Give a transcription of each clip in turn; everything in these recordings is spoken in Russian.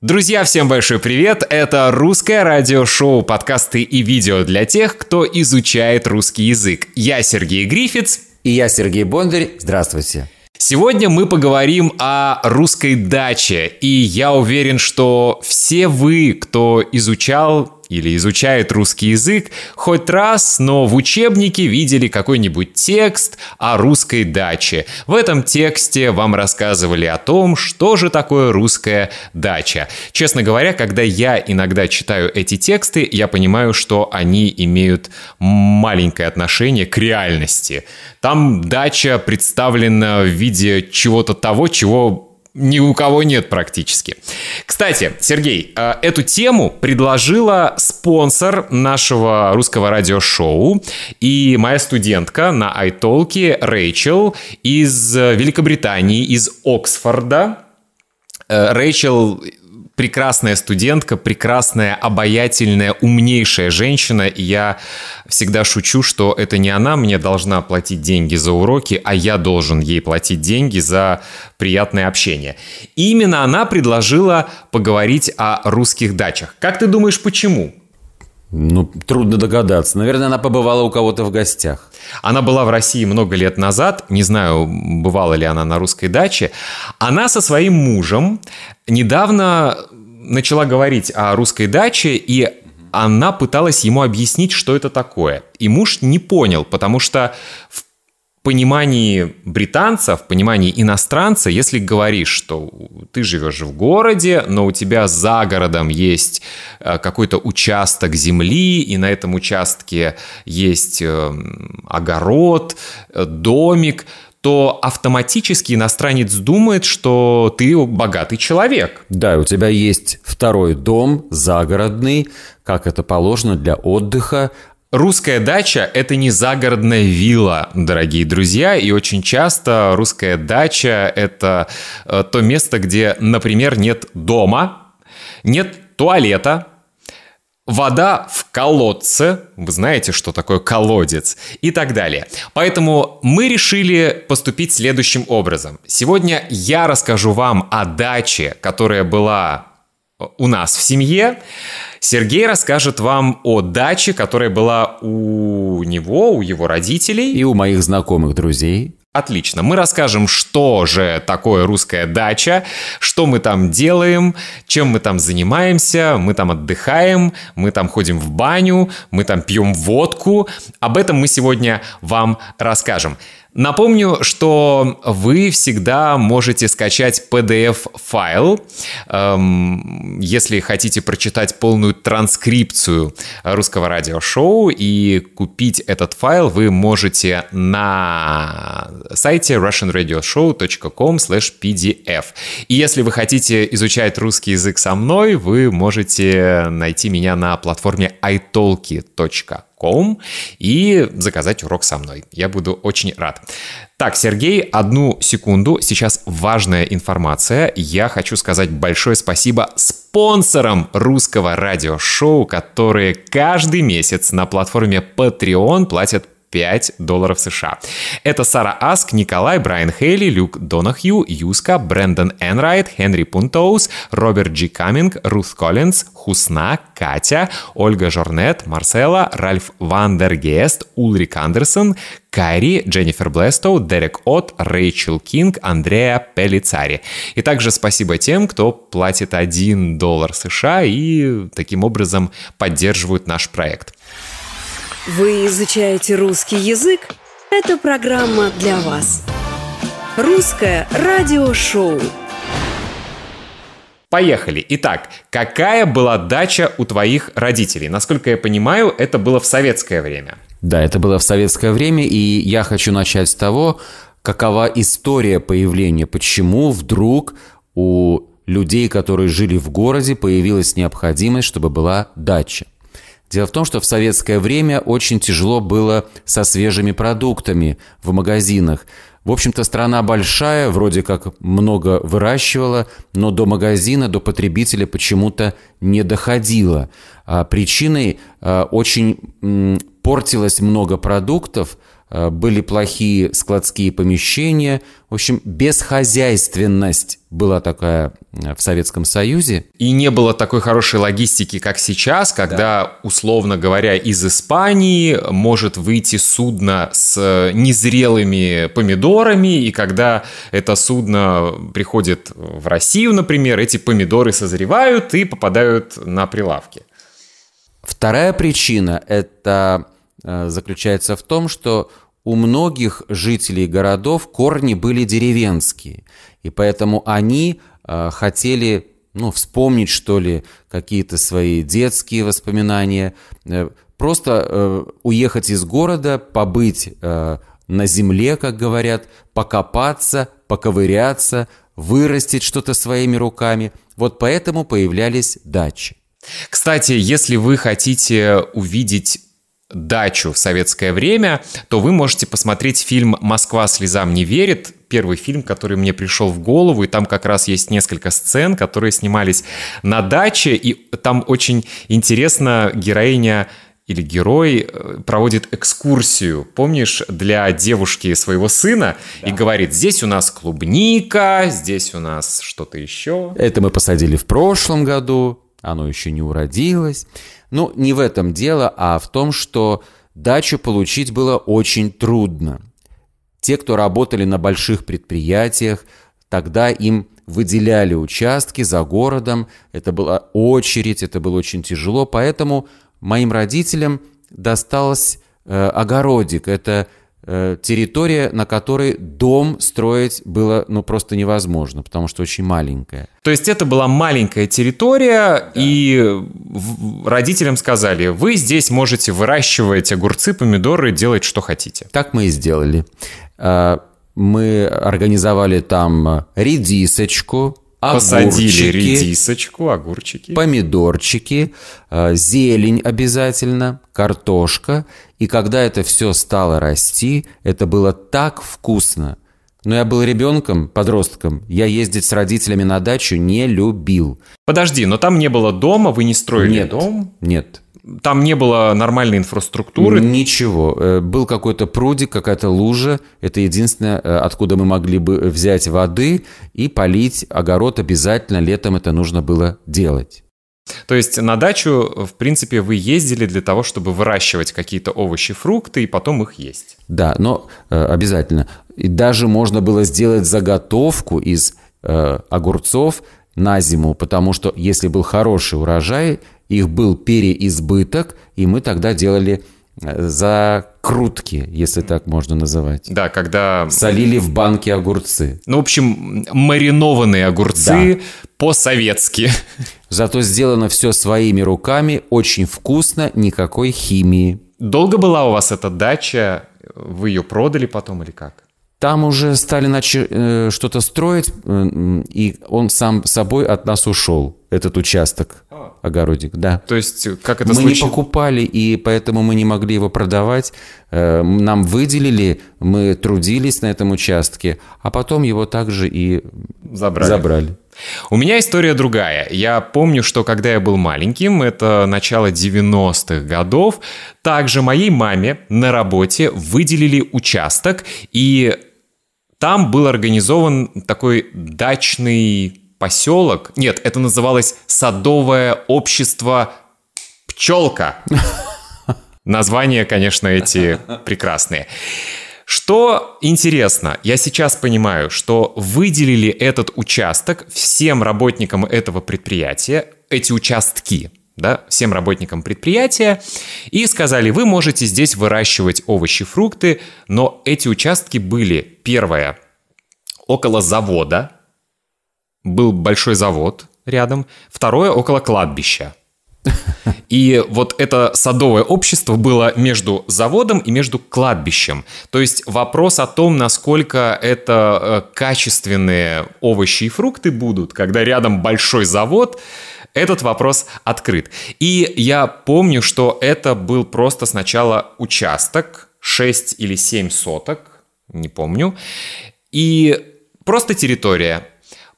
Друзья, всем большой привет! Это русское радиошоу, подкасты и видео для тех, кто изучает русский язык. Я Сергей Грифиц. И я Сергей Бондарь. Здравствуйте. Сегодня мы поговорим о русской даче, и я уверен, что все вы, кто изучал или изучает русский язык, хоть раз, но в учебнике видели какой-нибудь текст о русской даче. В этом тексте вам рассказывали о том, что же такое русская дача. Честно говоря, когда я иногда читаю эти тексты, я понимаю, что они имеют маленькое отношение к реальности. Там дача представлена в виде чего-то того, чего ни у кого нет практически. Кстати, Сергей, э, эту тему предложила спонсор нашего русского радиошоу и моя студентка на iTalk Рэйчел из Великобритании, из Оксфорда. Э, Рэйчел прекрасная студентка, прекрасная, обаятельная, умнейшая женщина. И я всегда шучу, что это не она мне должна платить деньги за уроки, а я должен ей платить деньги за приятное общение. И именно она предложила поговорить о русских дачах. Как ты думаешь, почему? Ну, трудно догадаться. Наверное, она побывала у кого-то в гостях. Она была в России много лет назад, не знаю, бывала ли она на русской даче. Она со своим мужем недавно начала говорить о русской даче, и она пыталась ему объяснить, что это такое. И муж не понял, потому что в понимании британца, в понимании иностранца, если говоришь, что ты живешь в городе, но у тебя за городом есть э, какой-то участок земли, и на этом участке есть э, огород, э, домик, то автоматически иностранец думает, что ты богатый человек. Да, у тебя есть второй дом, загородный, как это положено для отдыха, Русская дача – это не загородная вилла, дорогие друзья, и очень часто русская дача – это э, то место, где, например, нет дома, нет туалета, вода в колодце, вы знаете, что такое колодец, и так далее. Поэтому мы решили поступить следующим образом. Сегодня я расскажу вам о даче, которая была у нас в семье. Сергей расскажет вам о даче, которая была у него, у его родителей. И у моих знакомых друзей. Отлично. Мы расскажем, что же такое русская дача, что мы там делаем, чем мы там занимаемся, мы там отдыхаем, мы там ходим в баню, мы там пьем водку. Об этом мы сегодня вам расскажем. Напомню, что вы всегда можете скачать PDF-файл, эм, если хотите прочитать полную транскрипцию русского радиошоу и купить этот файл вы можете на сайте russianradioshow.com pdf. И если вы хотите изучать русский язык со мной, вы можете найти меня на платформе italki.com com и заказать урок со мной. Я буду очень рад. Так, Сергей, одну секунду. Сейчас важная информация. Я хочу сказать большое спасибо спонсорам русского радиошоу, которые каждый месяц на платформе Patreon платят 5 долларов США. Это Сара Аск, Николай, Брайан Хейли, Люк Донахью, Юска, Брэндон Энрайт, Хенри Пунтоус, Роберт Джи Каминг, Рут Коллинз, Хусна, Катя, Ольга Жорнет, Марсела, Ральф Вандергест, Ульрик Андерсон, Кайри, Дженнифер Блестоу, Дерек От, Рэйчел Кинг, Андреа Пелицари. И также спасибо тем, кто платит 1 доллар США и таким образом поддерживают наш проект. Вы изучаете русский язык? Это программа для вас. Русское радиошоу. Поехали. Итак, какая была дача у твоих родителей? Насколько я понимаю, это было в советское время. Да, это было в советское время, и я хочу начать с того, какова история появления, почему вдруг у людей, которые жили в городе, появилась необходимость, чтобы была дача. Дело в том, что в советское время очень тяжело было со свежими продуктами в магазинах. В общем-то, страна большая, вроде как много выращивала, но до магазина, до потребителя почему-то не доходило. А причиной а, очень м, портилось много продуктов, были плохие складские помещения. В общем, бесхозяйственность была такая э, в Советском Союзе. И не было такой хорошей логистики, как сейчас, когда, да. условно говоря, из Испании может выйти судно с незрелыми помидорами, и когда это судно приходит в Россию, например, эти помидоры созревают и попадают на прилавки. Вторая причина это э, заключается в том, что у многих жителей городов корни были деревенские, и поэтому они э, хотели ну, вспомнить, что ли, какие-то свои детские воспоминания, э, просто э, уехать из города, побыть э, на земле, как говорят, покопаться, поковыряться, вырастить что-то своими руками. Вот поэтому появлялись дачи. Кстати, если вы хотите увидеть дачу в советское время, то вы можете посмотреть фильм «Москва слезам не верит», первый фильм, который мне пришел в голову, и там как раз есть несколько сцен, которые снимались на даче, и там очень интересно героиня или герой э, проводит экскурсию, помнишь, для девушки своего сына да. и говорит, здесь у нас клубника, здесь у нас что-то еще. Это мы посадили в прошлом году, оно еще не уродилось. Ну, не в этом дело, а в том, что дачу получить было очень трудно. Те, кто работали на больших предприятиях, тогда им выделяли участки за городом, это была очередь, это было очень тяжело, поэтому моим родителям досталось э, огородик. Это территория, на которой дом строить было ну просто невозможно, потому что очень маленькая. То есть это была маленькая территория, да. и родителям сказали, вы здесь можете выращивать огурцы, помидоры, делать что хотите. Так мы и сделали. Э, мы организовали там редисочку, Посадили редисочку, огурчики. Помидорчики, э, зелень обязательно, картошка. И когда это все стало расти, это было так вкусно. Но я был ребенком, подростком. Я ездить с родителями на дачу не любил. Подожди, но там не было дома, вы не строили нет, дом? Нет. Там не было нормальной инфраструктуры? Ничего. Э, был какой-то прудик, какая-то лужа. Это единственное, э, откуда мы могли бы взять воды и полить огород обязательно. Летом это нужно было делать. То есть на дачу, в принципе, вы ездили для того, чтобы выращивать какие-то овощи, фрукты и потом их есть. Да, но э, обязательно. И даже можно было сделать заготовку из э, огурцов на зиму, потому что если был хороший урожай, их был переизбыток, и мы тогда делали э, закрутки, если так можно называть. Да, когда... Солили в банке огурцы. Ну, в общем, маринованные огурцы да. по-советски. Зато сделано все своими руками, очень вкусно, никакой химии. Долго была у вас эта дача? Вы ее продали потом или как? Там уже стали начали э, что-то строить, э, и он сам собой от нас ушел, этот участок, а. огородик, да. То есть, как это Мы случилось? не покупали, и поэтому мы не могли его продавать. Э, нам выделили, мы трудились на этом участке, а потом его также и забрали. забрали. У меня история другая. Я помню, что когда я был маленьким, это начало 90-х годов, также моей маме на работе выделили участок, и там был организован такой дачный поселок. Нет, это называлось Садовое общество Пчелка. Названия, конечно, эти прекрасные. Что интересно, я сейчас понимаю, что выделили этот участок всем работникам этого предприятия, эти участки, да, всем работникам предприятия, и сказали, вы можете здесь выращивать овощи, фрукты, но эти участки были, первое, около завода, был большой завод рядом, второе, около кладбища. И вот это садовое общество было между заводом и между кладбищем. То есть вопрос о том, насколько это э, качественные овощи и фрукты будут, когда рядом большой завод, этот вопрос открыт. И я помню, что это был просто сначала участок, 6 или 7 соток, не помню, и просто территория.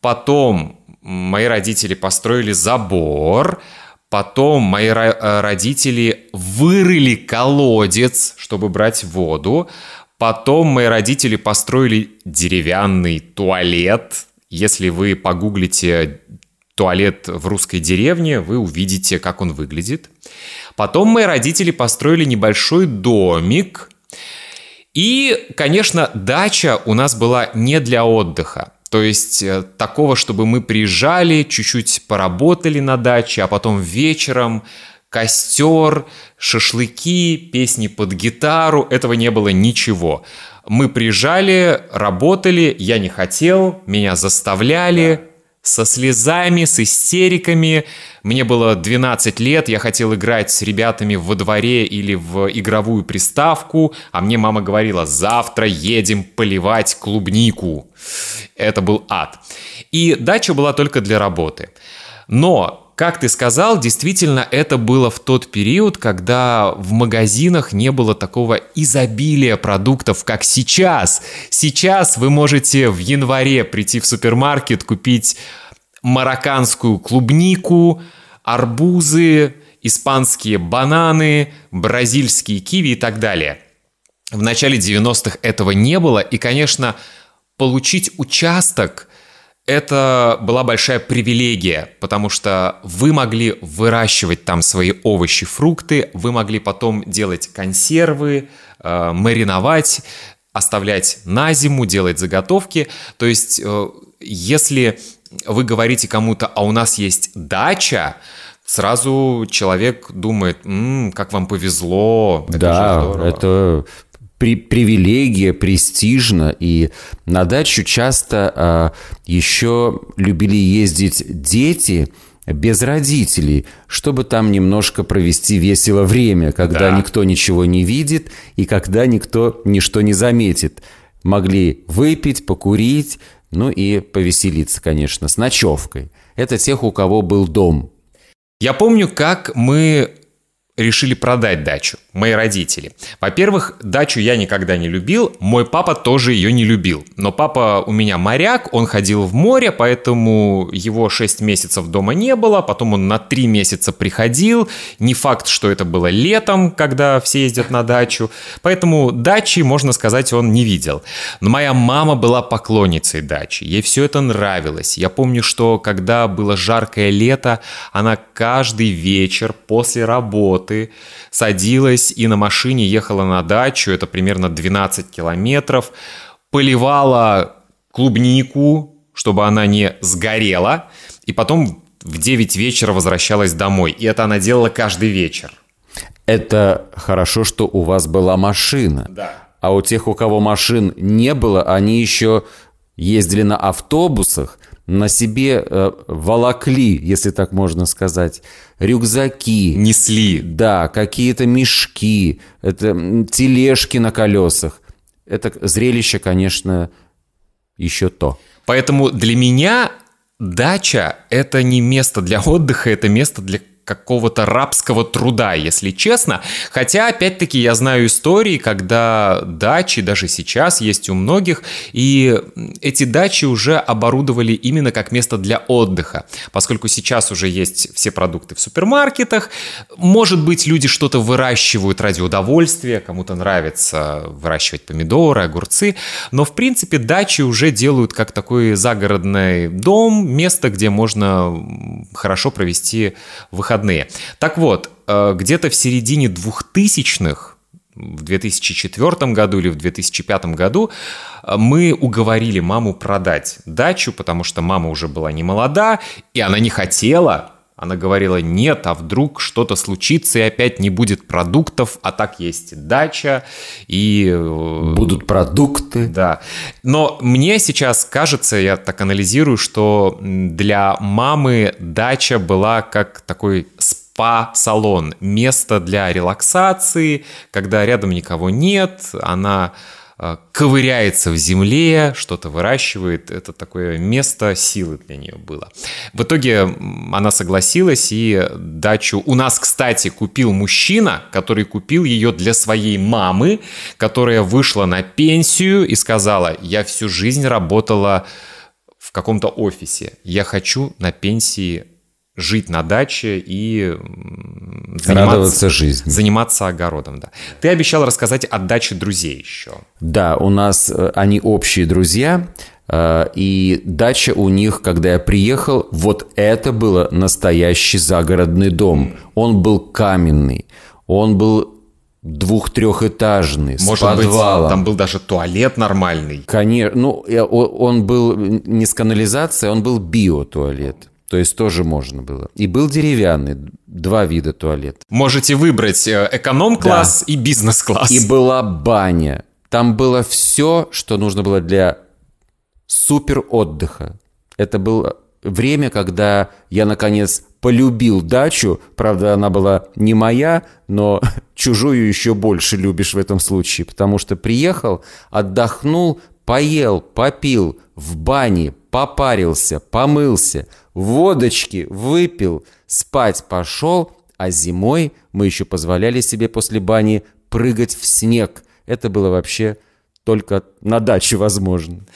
Потом мои родители построили забор, Потом мои э, родители вырыли колодец, чтобы брать воду. Потом мои родители построили деревянный туалет. Если вы погуглите туалет в русской деревне, вы увидите, как он выглядит. Потом мои родители построили небольшой домик. И, конечно, дача у нас была не для отдыха. То есть э, такого, чтобы мы приезжали, чуть-чуть поработали на даче, а потом вечером костер, шашлыки, песни под гитару, этого не было ничего. Мы приезжали, работали, я не хотел, меня заставляли, со слезами, с истериками. Мне было 12 лет, я хотел играть с ребятами во дворе или в игровую приставку, а мне мама говорила, завтра едем поливать клубнику. Это был ад. И дача была только для работы. Но как ты сказал, действительно, это было в тот период, когда в магазинах не было такого изобилия продуктов, как сейчас. Сейчас вы можете в январе прийти в супермаркет, купить марокканскую клубнику, арбузы, испанские бананы, бразильские киви и так далее. В начале 90-х этого не было, и, конечно, получить участок – это была большая привилегия, потому что вы могли выращивать там свои овощи, фрукты, вы могли потом делать консервы, э, мариновать, оставлять на зиму, делать заготовки. То есть, э, если вы говорите кому-то, а у нас есть дача, сразу человек думает, М, как вам повезло. Это да, это при, привилегия, престижно, и на дачу часто а, еще любили ездить дети без родителей, чтобы там немножко провести весело время, когда да. никто ничего не видит и когда никто ничто не заметит. Могли выпить, покурить, ну и повеселиться, конечно, с ночевкой. Это тех, у кого был дом. Я помню, как мы решили продать дачу, мои родители. Во-первых, дачу я никогда не любил, мой папа тоже ее не любил. Но папа у меня моряк, он ходил в море, поэтому его 6 месяцев дома не было, потом он на 3 месяца приходил. Не факт, что это было летом, когда все ездят на дачу, поэтому дачи, можно сказать, он не видел. Но моя мама была поклонницей дачи, ей все это нравилось. Я помню, что когда было жаркое лето, она каждый вечер после работы работы, садилась и на машине ехала на дачу, это примерно 12 километров, поливала клубнику, чтобы она не сгорела, и потом в 9 вечера возвращалась домой. И это она делала каждый вечер. Это хорошо, что у вас была машина. Да. А у тех, у кого машин не было, они еще ездили на автобусах, на себе э, волокли, если так можно сказать, рюкзаки. Несли. Да, какие-то мешки, это тележки на колесах. Это зрелище, конечно, еще то. Поэтому для меня дача – это не место для отдыха, это место для какого-то рабского труда, если честно. Хотя, опять-таки, я знаю истории, когда дачи даже сейчас есть у многих, и эти дачи уже оборудовали именно как место для отдыха, поскольку сейчас уже есть все продукты в супермаркетах. Может быть, люди что-то выращивают ради удовольствия, кому-то нравится выращивать помидоры, огурцы, но, в принципе, дачи уже делают как такой загородный дом, место, где можно хорошо провести выходные выходные. Так вот, э, где-то в середине 2000-х, в 2004 году или в 2005 году э, мы уговорили маму продать дачу, потому что мама уже была не молода, и она не хотела она говорила, нет, а вдруг что-то случится и опять не будет продуктов, а так есть дача и... Э, Будут продукты. Да. Но мне сейчас кажется, я так анализирую, что для мамы дача была как такой спа-салон, место для релаксации, когда рядом никого нет, она ковыряется в земле, что-то выращивает. Это такое место силы для нее было. В итоге она согласилась, и дачу у нас, кстати, купил мужчина, который купил ее для своей мамы, которая вышла на пенсию и сказала, я всю жизнь работала в каком-то офисе, я хочу на пенсии жить на даче и заниматься жизнью. Заниматься огородом, да. Ты обещал рассказать о даче друзей еще. Да, у нас э, они общие друзья. Э, и дача у них, когда я приехал, вот это было настоящий загородный дом. Он был каменный, он был двух-трехэтажный, Может с подвалом. Быть, там был даже туалет нормальный. Конечно, ну, он был не с канализацией, он был биотуалет. То есть тоже можно было. И был деревянный, два вида туалет. Можете выбрать э, эконом-класс да. и бизнес-класс. И была баня. Там было все, что нужно было для супер отдыха. Это было время, когда я, наконец, полюбил дачу. Правда, она была не моя, но чужую еще больше любишь в этом случае. Потому что приехал, отдохнул, поел, попил, в бане, попарился, помылся, водочки выпил, спать пошел, а зимой мы еще позволяли себе после бани прыгать в снег. Это было вообще только на даче возможно.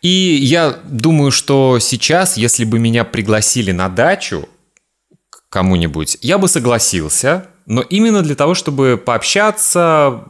И я думаю, что сейчас, если бы меня пригласили на дачу кому-нибудь, я бы согласился, но именно для того, чтобы пообщаться...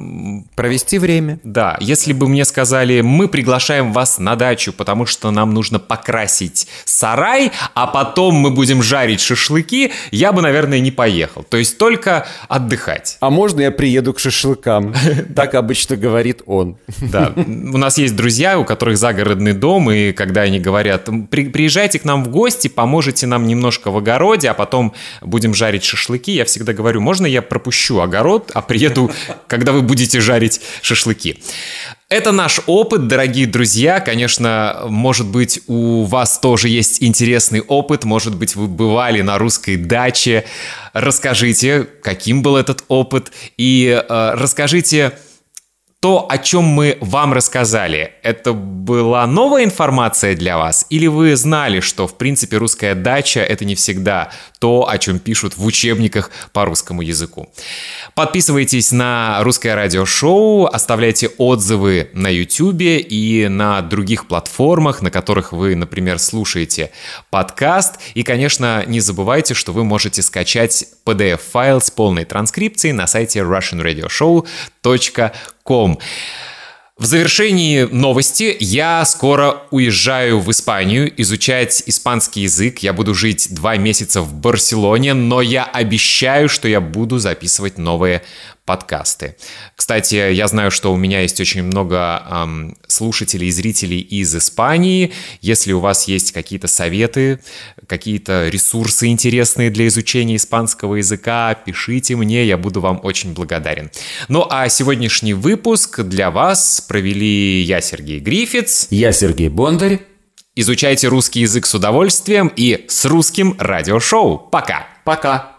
Провести время. Да, если бы мне сказали, мы приглашаем вас на дачу, потому что нам нужно покрасить сарай, а потом мы будем жарить шашлыки, я бы, наверное, не поехал. То есть только отдыхать. А можно я приеду к шашлыкам? Так обычно говорит он. Да, у нас есть друзья, у которых загородный дом, и когда они говорят, приезжайте к нам в гости, поможете нам немножко в огороде, а потом будем жарить шашлыки, я всегда говорю, можно я пропущу огород, а приеду, когда вы будете жарить шашлыки. Это наш опыт, дорогие друзья. Конечно, может быть, у вас тоже есть интересный опыт. Может быть, вы бывали на русской даче. Расскажите, каким был этот опыт. И э, расскажите, то, о чем мы вам рассказали, это была новая информация для вас? Или вы знали, что, в принципе, русская дача — это не всегда то, о чем пишут в учебниках по русскому языку? Подписывайтесь на русское радиошоу, оставляйте отзывы на YouTube и на других платформах, на которых вы, например, слушаете подкаст. И, конечно, не забывайте, что вы можете скачать PDF-файл с полной транскрипцией на сайте russianradioshow.com. В завершении новости я скоро уезжаю в Испанию изучать испанский язык. Я буду жить два месяца в Барселоне, но я обещаю, что я буду записывать новые подкасты. Кстати, я знаю, что у меня есть очень много эм, слушателей и зрителей из Испании. Если у вас есть какие-то советы, какие-то ресурсы интересные для изучения испанского языка, пишите мне, я буду вам очень благодарен. Ну а сегодняшний выпуск для вас провели я, Сергей Грифиц. Я, Сергей Бондарь. Изучайте русский язык с удовольствием и с русским радиошоу. Пока! Пока!